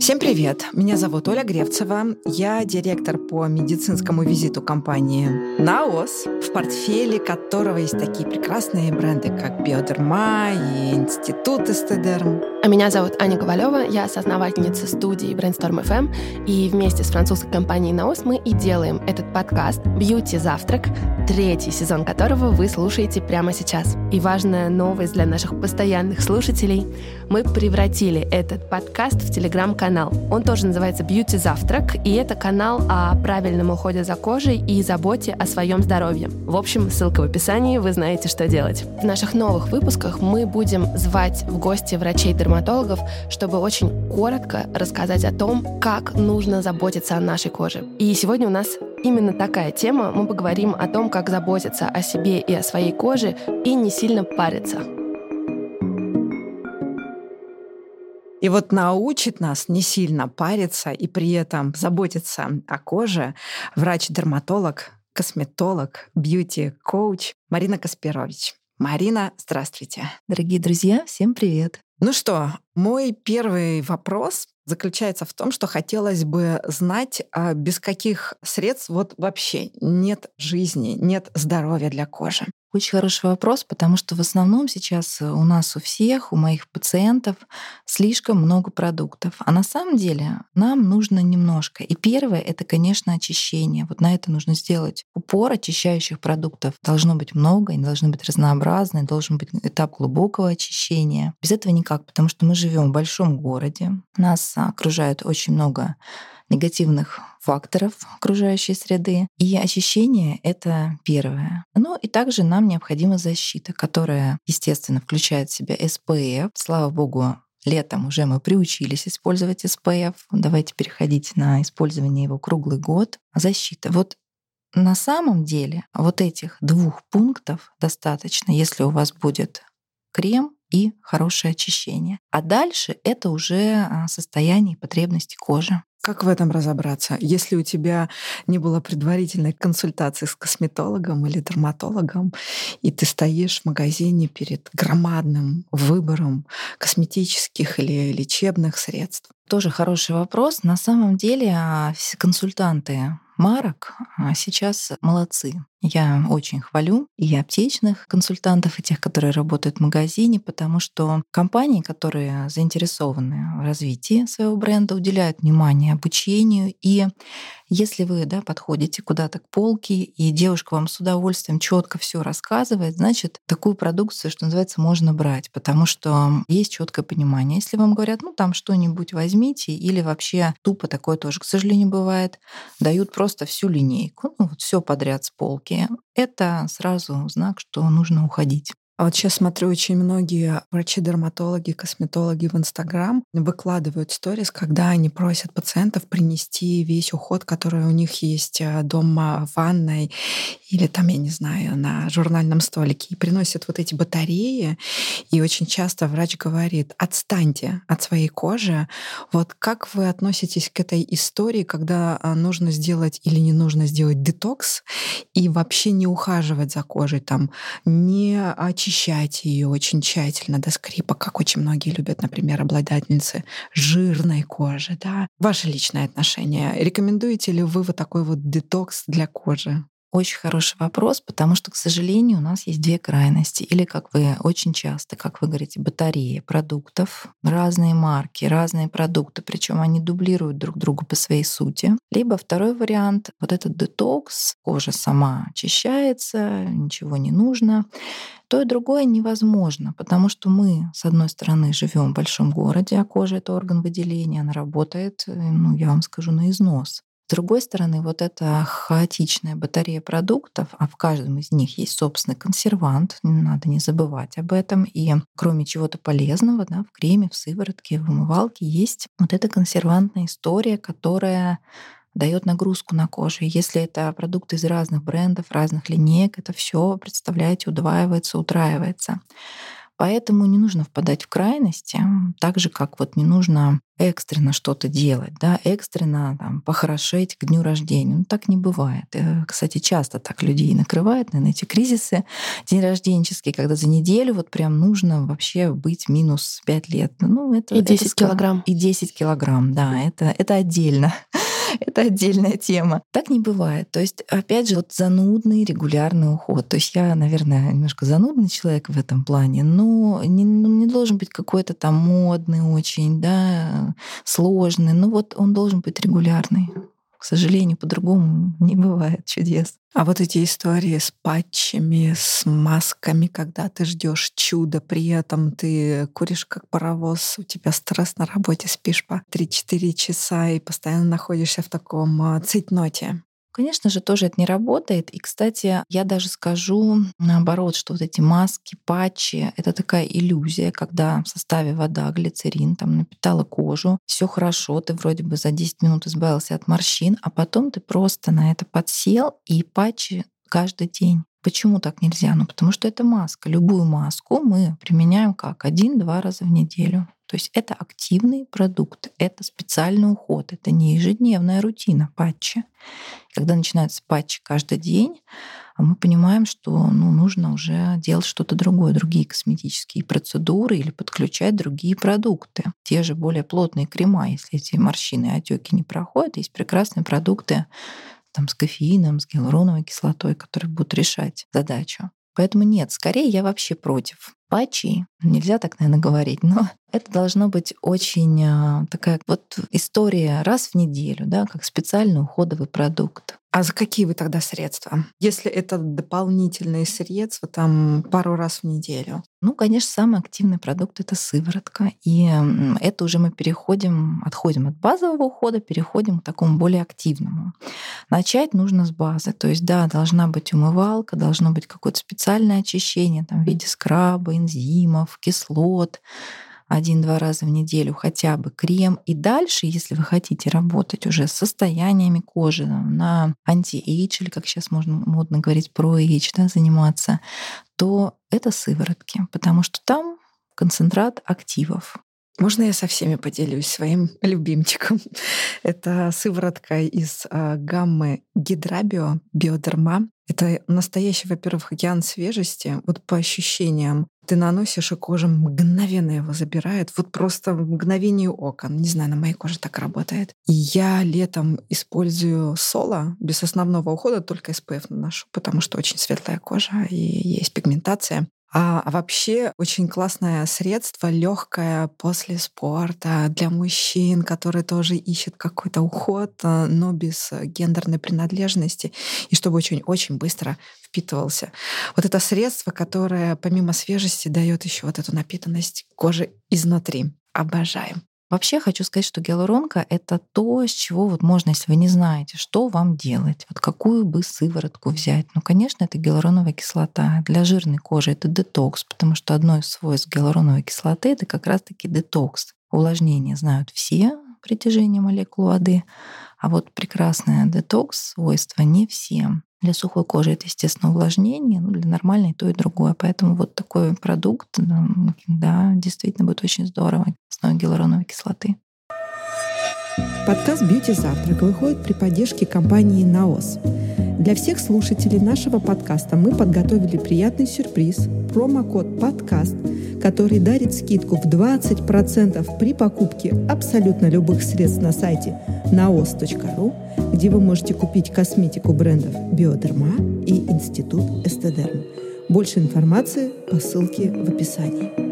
Всем привет! Меня зовут Оля Гревцева. Я директор по медицинскому визиту компании «Наос», в портфеле которого есть такие прекрасные бренды, как «Биодерма» и «Институт Эстедерм». А меня зовут Аня Ковалева, я соосновательница студии Brainstorm FM, и вместе с французской компанией «Наос» мы и делаем этот подкаст «Бьюти Завтрак», третий сезон которого вы слушаете прямо сейчас. И важная новость для наших постоянных слушателей — мы превратили этот подкаст в телеграм-канал. Он тоже называется «Бьюти Завтрак», и это канал о правильном уходе за кожей и заботе о своем здоровье. В общем, ссылка в описании, вы знаете, что делать. В наших новых выпусках мы будем звать в гости врачей-дерматологов, чтобы очень коротко рассказать о том, как нужно заботиться о нашей коже. И сегодня у нас именно такая тема. Мы поговорим о том, как заботиться о себе и о своей коже и не сильно париться. И вот научит нас не сильно париться и при этом заботиться о коже врач-дерматолог, косметолог, бьюти-коуч Марина Каспирович. Марина, здравствуйте. Дорогие друзья, всем привет. Ну что, мой первый вопрос заключается в том, что хотелось бы знать, а без каких средств вот вообще нет жизни, нет здоровья для кожи. Очень хороший вопрос, потому что в основном сейчас у нас у всех, у моих пациентов слишком много продуктов. А на самом деле нам нужно немножко. И первое — это, конечно, очищение. Вот на это нужно сделать упор. Очищающих продуктов должно быть много, они должны быть разнообразны, должен быть этап глубокого очищения. Без этого никак, потому что мы живем в большом городе, нас окружает очень много негативных факторов окружающей среды. И очищение — это первое. Ну и также нам необходима защита, которая, естественно, включает в себя SPF. Слава богу, Летом уже мы приучились использовать SPF. Давайте переходить на использование его круглый год. Защита. Вот на самом деле вот этих двух пунктов достаточно, если у вас будет крем и хорошее очищение. А дальше это уже а, состояние и потребности кожи. Как в этом разобраться? Если у тебя не было предварительной консультации с косметологом или дерматологом, и ты стоишь в магазине перед громадным выбором косметических или лечебных средств? Тоже хороший вопрос. На самом деле а, консультанты марок а, сейчас молодцы. Я очень хвалю и аптечных консультантов, и тех, которые работают в магазине, потому что компании, которые заинтересованы в развитии своего бренда, уделяют внимание обучению. И если вы да, подходите куда-то к полке, и девушка вам с удовольствием четко все рассказывает, значит, такую продукцию, что называется, можно брать, потому что есть четкое понимание. Если вам говорят, ну там что-нибудь возьмите, или вообще тупо такое тоже, к сожалению, бывает, дают просто всю линейку, ну вот все подряд с полки это сразу знак, что нужно уходить. А вот сейчас смотрю, очень многие врачи-дерматологи, косметологи в Инстаграм выкладывают сторис, когда они просят пациентов принести весь уход, который у них есть э, дома в ванной или там, я не знаю, на журнальном столике, и приносят вот эти батареи. И очень часто врач говорит, отстаньте от своей кожи. Вот как вы относитесь к этой истории, когда э, нужно сделать или не нужно сделать детокс и вообще не ухаживать за кожей, там, не очищать очищать ее очень тщательно до скрипа, как очень многие любят, например, обладательницы жирной кожи. Да? Ваше личное отношение. Рекомендуете ли вы вот такой вот детокс для кожи? Очень хороший вопрос, потому что, к сожалению, у нас есть две крайности. Или, как вы очень часто, как вы говорите, батареи продуктов, разные марки, разные продукты, причем они дублируют друг друга по своей сути. Либо второй вариант, вот этот детокс, кожа сама очищается, ничего не нужно. То и другое невозможно, потому что мы, с одной стороны, живем в большом городе, а кожа — это орган выделения, она работает, э, ну, я вам скажу, на износ. С другой стороны, вот эта хаотичная батарея продуктов, а в каждом из них есть собственный консервант, надо не забывать об этом. И кроме чего-то полезного, да, в креме, в сыворотке, в умывалке есть вот эта консервантная история, которая дает нагрузку на кожу. Если это продукты из разных брендов, разных линеек, это все, представляете, удваивается, утраивается. Поэтому не нужно впадать в крайности, так же, как вот не нужно экстренно что-то делать, да, экстренно там, похорошеть к дню рождения. Ну, так не бывает. Э, кстати, часто так людей накрывает, наверное, эти кризисы день рожденческий, когда за неделю вот прям нужно вообще быть минус 5 лет. Ну, это, и 10 это, килограмм. И 10 килограмм, да, это, это отдельно. это отдельная тема. Так не бывает. То есть, опять же, вот занудный регулярный уход. То есть я, наверное, немножко занудный человек в этом плане, но не, ну, не должен быть какой-то там модный очень, да, сложный. Ну вот он должен быть регулярный. К сожалению, по-другому не бывает чудес. А вот эти истории с патчами, с масками, когда ты ждешь чуда, при этом ты куришь как паровоз, у тебя стресс на работе, спишь по 3-4 часа и постоянно находишься в таком а, цейтноте. Конечно же, тоже это не работает. И, кстати, я даже скажу наоборот, что вот эти маски, патчи — это такая иллюзия, когда в составе вода, глицерин, там напитала кожу, все хорошо, ты вроде бы за 10 минут избавился от морщин, а потом ты просто на это подсел, и патчи каждый день. Почему так нельзя? Ну, потому что это маска. Любую маску мы применяем как? Один-два раза в неделю. То есть это активный продукт, это специальный уход, это не ежедневная рутина патчи. Когда начинается патчи каждый день, мы понимаем, что ну, нужно уже делать что-то другое, другие косметические процедуры или подключать другие продукты. Те же более плотные крема, если эти морщины и отеки не проходят, есть прекрасные продукты там, с кофеином, с гиалуроновой кислотой, которые будут решать задачу. Поэтому нет, скорее я вообще против патчей. Нельзя так, наверное, говорить, но это должно быть очень а, такая вот история раз в неделю, да, как специальный уходовый продукт. А за какие вы тогда средства? Если это дополнительные средства, там пару раз в неделю. Ну, конечно, самый активный продукт это сыворотка. И это уже мы переходим, отходим от базового ухода, переходим к такому более активному. Начать нужно с базы. То есть, да, должна быть умывалка, должно быть какое-то специальное очищение там, в виде скраба, энзимов, кислот один-два раза в неделю хотя бы крем. И дальше, если вы хотите работать уже с состояниями кожи на anti-age, или как сейчас можно модно говорить, pro-age, да, заниматься, то это сыворотки, потому что там концентрат активов. Можно я со всеми поделюсь своим любимчиком? Это сыворотка из э, гаммы Гидрабио Биодерма. Это настоящий, во-первых, океан свежести. Вот по ощущениям ты наносишь, и кожа мгновенно его забирает. Вот просто в мгновение ока. Не знаю, на моей коже так работает. И я летом использую соло без основного ухода, только SPF наношу, потому что очень светлая кожа и есть пигментация. А вообще очень классное средство, легкое после спорта для мужчин, которые тоже ищут какой-то уход, э, но без гендерной принадлежности, и чтобы очень-очень быстро впитывался. Вот это средство, которое помимо свежести дает еще вот эту напитанность кожи изнутри. Обожаем. Вообще хочу сказать, что гиалуронка — это то, с чего вот можно, если вы не знаете, что вам делать, вот какую бы сыворотку взять. Ну, конечно, это гиалуроновая кислота. Для жирной кожи это детокс, потому что одно из свойств гиалуроновой кислоты — это как раз-таки детокс. Увлажнение знают все, притяжение молекул воды, а вот прекрасное детокс свойство не всем. Для сухой кожи это, естественно, увлажнение, ну, для нормальной то и другое. Поэтому вот такой продукт, да, действительно будет очень здорово с основой гиалуроновой кислоты. Подкаст «Бьюти Завтрак» выходит при поддержке компании «Наос». Для всех слушателей нашего подкаста мы подготовили приятный сюрприз – промокод «Подкаст», который дарит скидку в 20% при покупке абсолютно любых средств на сайте naos.ru, где вы можете купить косметику брендов «Биодерма» и «Институт Эстедерм». Больше информации по ссылке в описании.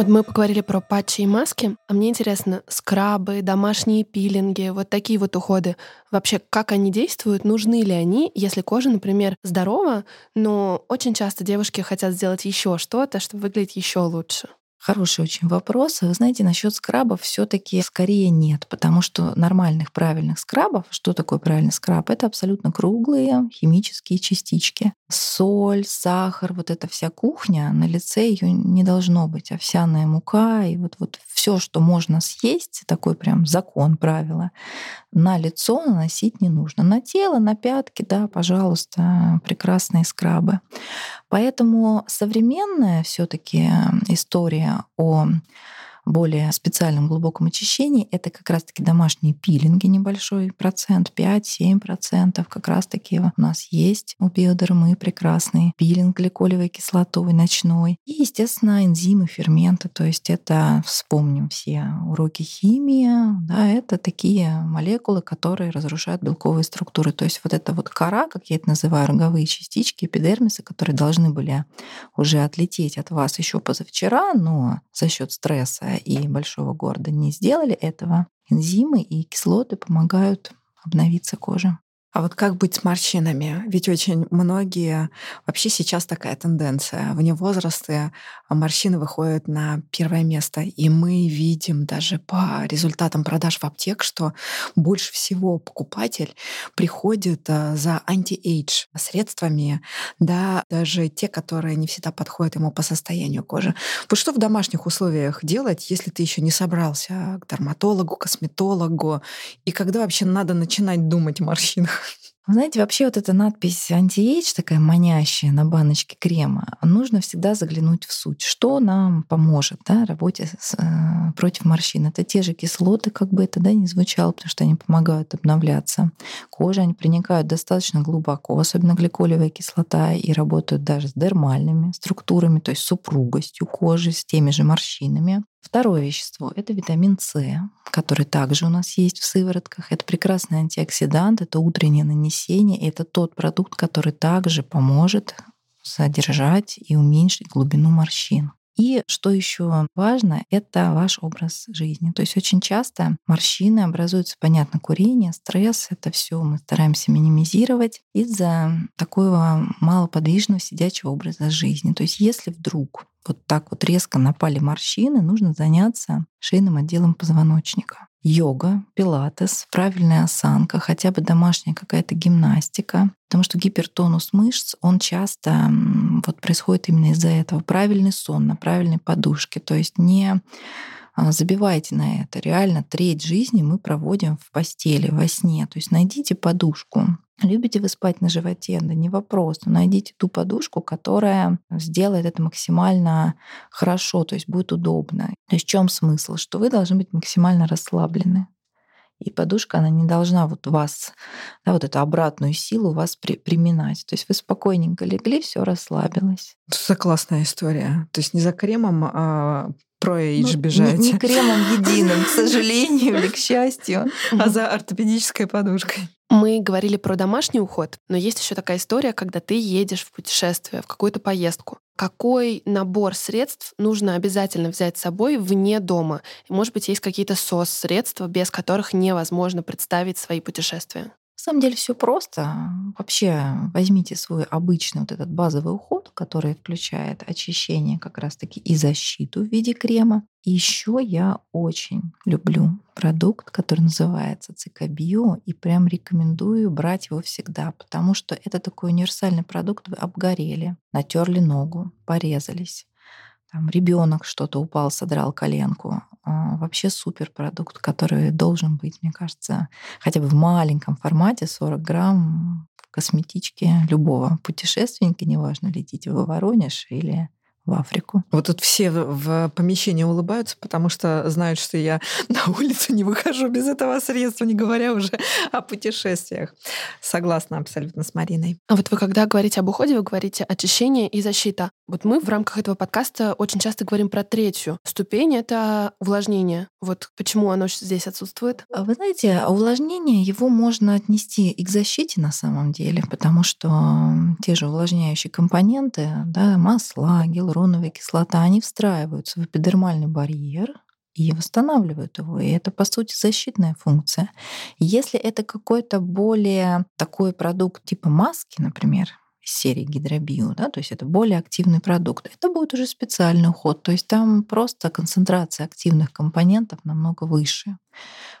Вот мы поговорили про патчи и маски, а мне интересно, скрабы, домашние пилинги, вот такие вот уходы, вообще как они действуют, нужны ли они, если кожа, например, здорова, но очень часто девушки хотят сделать еще что-то, чтобы выглядеть еще лучше. Хороший очень вопрос. Вы знаете, насчет скрабов все-таки скорее нет, потому что нормальных правильных скрабов, что такое правильный скраб? Это абсолютно круглые химические частички. Соль, сахар, вот эта вся кухня, на лице ее не должно быть. Овсяная мука и вот, вот все, что можно съесть, такой прям закон, правила, на лицо наносить не нужно. На тело, на пятки, да, пожалуйста, прекрасные скрабы. Поэтому современная все-таки история о более специальном глубоком очищении, это как раз-таки домашние пилинги, небольшой процент, 5-7% как раз-таки у нас есть у биодермы прекрасный пилинг гликолевой кислотой ночной. И, естественно, энзимы, ферменты, то есть это, вспомним все уроки химии, да, это такие молекулы, которые разрушают белковые структуры. То есть вот эта вот кора, как я это называю, роговые частички эпидермиса, которые должны были уже отлететь от вас еще позавчера, но за счет стресса и большого города не сделали этого, энзимы и кислоты помогают обновиться коже. А вот как быть с морщинами? Ведь очень многие... Вообще сейчас такая тенденция. Вне возраста морщины выходят на первое место. И мы видим даже по результатам продаж в аптек, что больше всего покупатель приходит э, за anti-age средствами, да, даже те, которые не всегда подходят ему по состоянию кожи. Вот что в домашних условиях делать, если ты еще не собрался к дерматологу, косметологу, и когда вообще надо начинать думать о морщинах? Знаете, вообще вот эта надпись anti-age такая манящая на баночке крема, нужно всегда заглянуть в суть. Что нам поможет да, работе с, э, против морщин? Это те же кислоты, как бы это да, не звучало, потому что они помогают обновляться. Кожа, они проникают достаточно глубоко, особенно гликолевая кислота, и работают даже с дермальными структурами, то есть с упругостью кожи, с теми же морщинами. Второе вещество — это витамин С, который также у нас есть в сыворотках. Это прекрасный антиоксидант, это утреннее нанесение, это тот продукт, который также поможет задержать и уменьшить глубину морщин. И что еще важно, это ваш образ жизни. То есть очень часто морщины образуются, понятно, курение, стресс, это все мы стараемся минимизировать из-за такого малоподвижного сидячего образа жизни. То есть если вдруг вот так вот резко напали морщины, нужно заняться шейным отделом позвоночника. Йога, пилатес, правильная осанка, хотя бы домашняя какая-то гимнастика. Потому что гипертонус мышц, он часто вот происходит именно из-за этого. Правильный сон на правильной подушке. То есть не а, забивайте на это. Реально треть жизни мы проводим в постели, во сне. То есть найдите подушку. Любите вы спать на животе? Да не вопрос. Но найдите ту подушку, которая сделает это максимально хорошо, то есть будет удобно. То есть в чем смысл? Что вы должны быть максимально расслаблены. И подушка, она не должна вот вас, да, вот эту обратную силу вас при, приминать. То есть вы спокойненько легли, все расслабилось. Это классная история. То есть не за кремом а про Эйдж ну, бежать. Не, не кремом единым, к сожалению или к счастью. А за ортопедической подушкой. Мы говорили про домашний уход, но есть еще такая история, когда ты едешь в путешествие, в какую-то поездку. Какой набор средств нужно обязательно взять с собой вне дома? Может быть, есть какие-то СОС-средства, без которых невозможно представить свои путешествия? На самом деле все просто. Вообще возьмите свой обычный вот этот базовый уход, который включает очищение как раз-таки и защиту в виде крема. И еще я очень люблю продукт, который называется Цикабио, и прям рекомендую брать его всегда, потому что это такой универсальный продукт. Вы обгорели, натерли ногу, порезались, там ребенок что-то упал, содрал коленку. А, вообще супер продукт, который должен быть, мне кажется, хотя бы в маленьком формате 40 грамм в косметичке любого путешественника, неважно, летите вы в Воронеж или в Африку. Вот тут все в помещении улыбаются, потому что знают, что я на улицу не выхожу без этого средства, не говоря уже о путешествиях. Согласна абсолютно с Мариной. А вот вы когда говорите об уходе, вы говорите очищение и защита. Вот мы в рамках этого подкаста очень часто говорим про третью ступень — это увлажнение. Вот почему оно здесь отсутствует? А вы знаете, увлажнение, его можно отнести и к защите на самом деле, потому что те же увлажняющие компоненты, да, масла, гиалуроновая кислота, они встраиваются в эпидермальный барьер, и восстанавливают его. И это, по сути, защитная функция. Если это какой-то более такой продукт типа маски, например, серии гидробио, да, то есть это более активный продукт, это будет уже специальный уход, то есть там просто концентрация активных компонентов намного выше.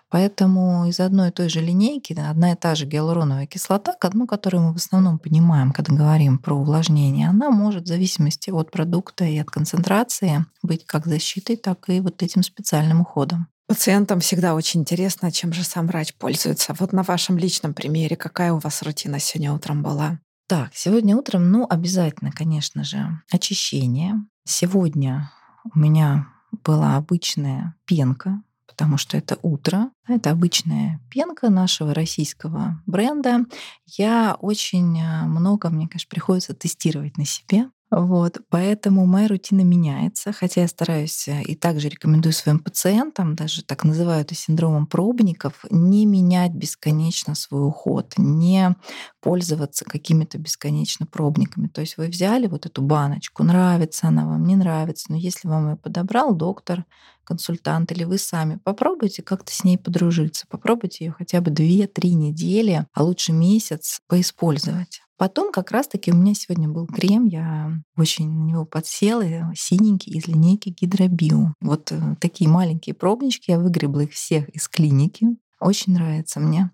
Поэтому из одной и той же линейки одна и та же гиалуроновая кислота, ну, которую мы в основном понимаем, когда говорим про увлажнение, она может в зависимости от продукта и от концентрации быть как защитой, так и вот этим специальным уходом. Пациентам всегда очень интересно, чем же сам врач пользуется. Вот на вашем личном примере, какая у вас рутина сегодня утром была? Так, сегодня утром, ну, обязательно, конечно же, очищение. Сегодня у меня была обычная пенка, потому что это утро. Это обычная пенка нашего российского бренда. Я очень э, много, мне, конечно, приходится тестировать на себе. Вот, поэтому моя рутина меняется, хотя я стараюсь э, и также рекомендую своим пациентам, даже так называю это синдромом пробников, не менять бесконечно свой уход, не пользоваться какими-то бесконечно пробниками. То есть вы взяли вот эту баночку, нравится она вам, не нравится, но если вам ее подобрал доктор, консультант или вы сами, попробуйте как-то с ней подружиться, попробуйте ее хотя бы 2-3 недели, а лучше месяц поиспользовать. Потом как раз-таки у меня сегодня был крем, я очень на него подсела, синенький из линейки Гидробио. Вот э, такие маленькие пробнички, я выгребла их всех из клиники. Очень нравится мне.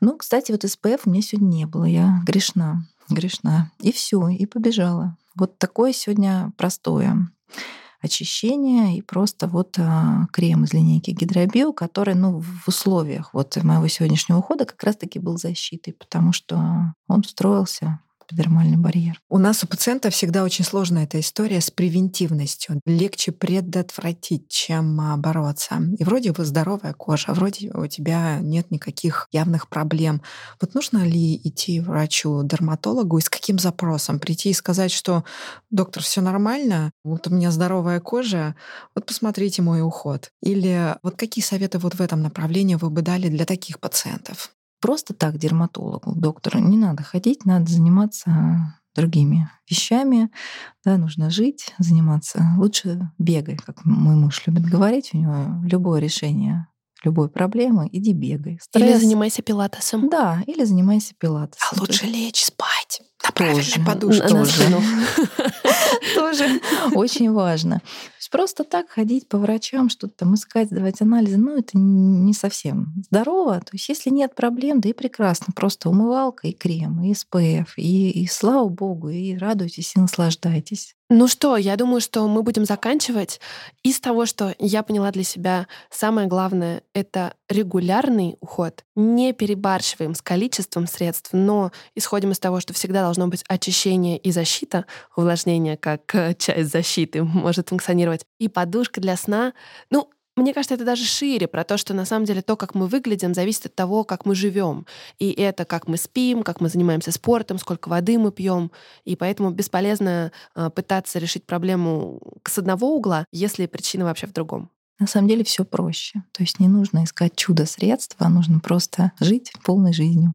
Ну, кстати, вот СПФ у меня сегодня не было, я грешна, грешна. И все, и побежала. Вот такое сегодня простое очищение и просто вот а, крем из линейки Гидробио, который ну, в условиях вот моего сегодняшнего ухода как раз-таки был защитой, потому что он встроился эпидермальный барьер. У нас у пациента всегда очень сложная эта история с превентивностью. Легче предотвратить, чем бороться. И вроде бы здоровая кожа, вроде у тебя нет никаких явных проблем. Вот нужно ли идти врачу-дерматологу и с каким запросом? Прийти и сказать, что доктор, все нормально, вот у меня здоровая кожа, вот посмотрите мой уход. Или вот какие советы вот в этом направлении вы бы дали для таких пациентов? Просто так дерматологу, доктору не надо ходить, надо заниматься другими вещами. Да, нужно жить, заниматься. Лучше бегай, как мой муж любит говорить. У него любое решение любой проблемы, иди бегай. Стресс. Или занимайся пилатесом. Да, или занимайся пилатесом. А лучше лечь спать на правильной подушке. Тоже. Тоже очень важно есть просто так ходить по врачам, что-то там искать, сдавать анализы, ну, это не совсем здорово. То есть если нет проблем, да и прекрасно. Просто умывалка и крем, и СПФ, и, и слава богу, и радуйтесь, и наслаждайтесь. Ну что, я думаю, что мы будем заканчивать. Из того, что я поняла для себя, самое главное — это регулярный уход. Не перебарщиваем с количеством средств, но исходим из того, что всегда должно быть очищение и защита. Увлажнение как э, часть защиты может функционировать. И подушка для сна. Ну, мне кажется, это даже шире про то, что на самом деле то, как мы выглядим, зависит от того, как мы живем. И это как мы спим, как мы занимаемся спортом, сколько воды мы пьем. И поэтому бесполезно э, пытаться решить проблему с одного угла, если причина вообще в другом. На самом деле все проще. То есть не нужно искать чудо-средства, а нужно просто жить полной жизнью.